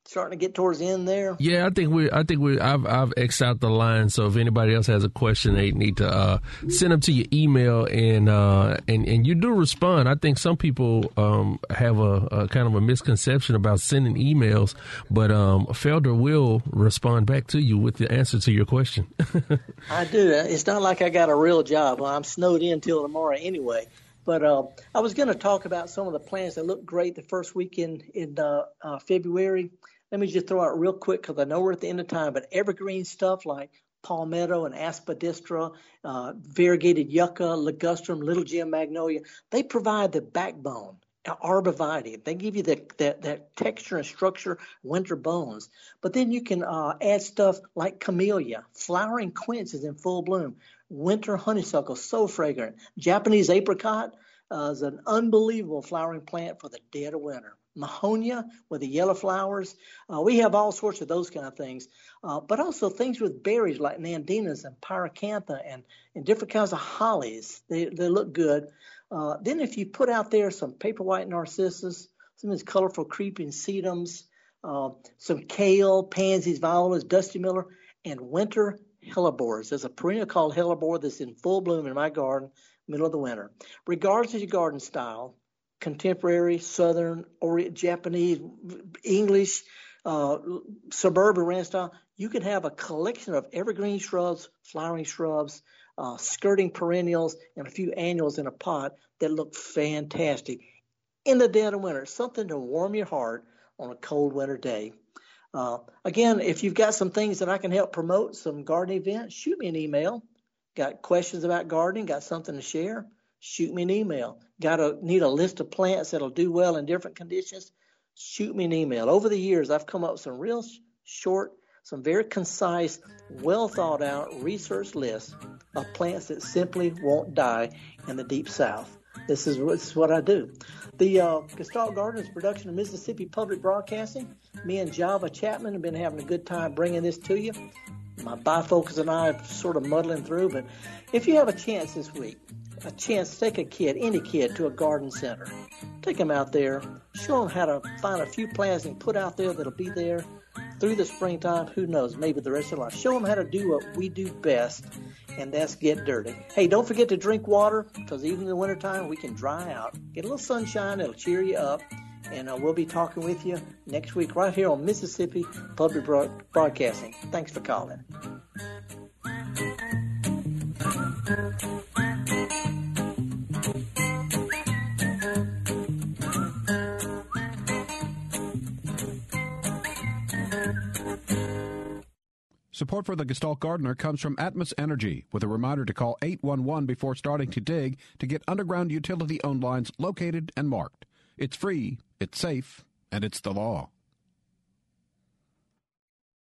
Starting to get towards the end there. Yeah, I think we. I think we. I've I've x out the line. So if anybody else has a question, they need to uh, send them to your email, and uh, and and you do respond. I think some people um, have a, a, kind of a misconception about sending emails, but um, Felder will respond back to you with the answer to your question. (laughs) I do. It's not like I got a real job. Well, I'm snowed in till tomorrow anyway. But uh, I was going to talk about some of the plants that look great the first week in in uh, uh, February. Let me just throw out real quick because I know we're at the end of time, but evergreen stuff like palmetto and aspidistra, uh, variegated yucca, ligustrum, little gem magnolia, they provide the backbone arborvitae. They give you the, that, that texture and structure, winter bones. But then you can uh, add stuff like camellia. Flowering quince is in full bloom. Winter honeysuckle, so fragrant. Japanese apricot uh, is an unbelievable flowering plant for the dead of winter mahonia with the yellow flowers. Uh, we have all sorts of those kind of things, uh, but also things with berries like nandinas and pyracantha and, and different kinds of hollies. They, they look good. Uh, then if you put out there some paper white narcissus, some of these colorful creeping sedums, uh, some kale, pansies, violas, dusty miller, and winter hellebores. There's a perennial called hellebore that's in full bloom in my garden, middle of the winter. Regardless of your garden style, contemporary, Southern, or Japanese, English, uh, suburban ranch style, you can have a collection of evergreen shrubs, flowering shrubs, uh, skirting perennials, and a few annuals in a pot that look fantastic in the dead of winter. Something to warm your heart on a cold winter day. Uh, again, if you've got some things that I can help promote, some garden events, shoot me an email. Got questions about gardening? Got something to share? Shoot me an email. Got to need a list of plants that'll do well in different conditions? Shoot me an email. Over the years, I've come up with some real short, some very concise, well thought out research lists of plants that simply won't die in the deep south. This is, this is what I do. The uh, Gestalt Gardens production of Mississippi Public Broadcasting. Me and Java Chapman have been having a good time bringing this to you. my bifocals and I are sort of muddling through. But if you have a chance this week, a chance take a kid, any kid, to a garden center, take them out there, show them how to find a few plants and put out there that'll be there through the springtime. Who knows? Maybe the rest of their life. Show them how to do what we do best, and that's get dirty. Hey, don't forget to drink water because even in the wintertime we can dry out. Get a little sunshine; it'll cheer you up. And uh, we'll be talking with you next week right here on Mississippi Public Broadcasting. Thanks for calling. Support for the Gestalt Gardener comes from Atmos Energy with a reminder to call 811 before starting to dig to get underground utility owned lines located and marked. It's free, it's safe, and it's the law.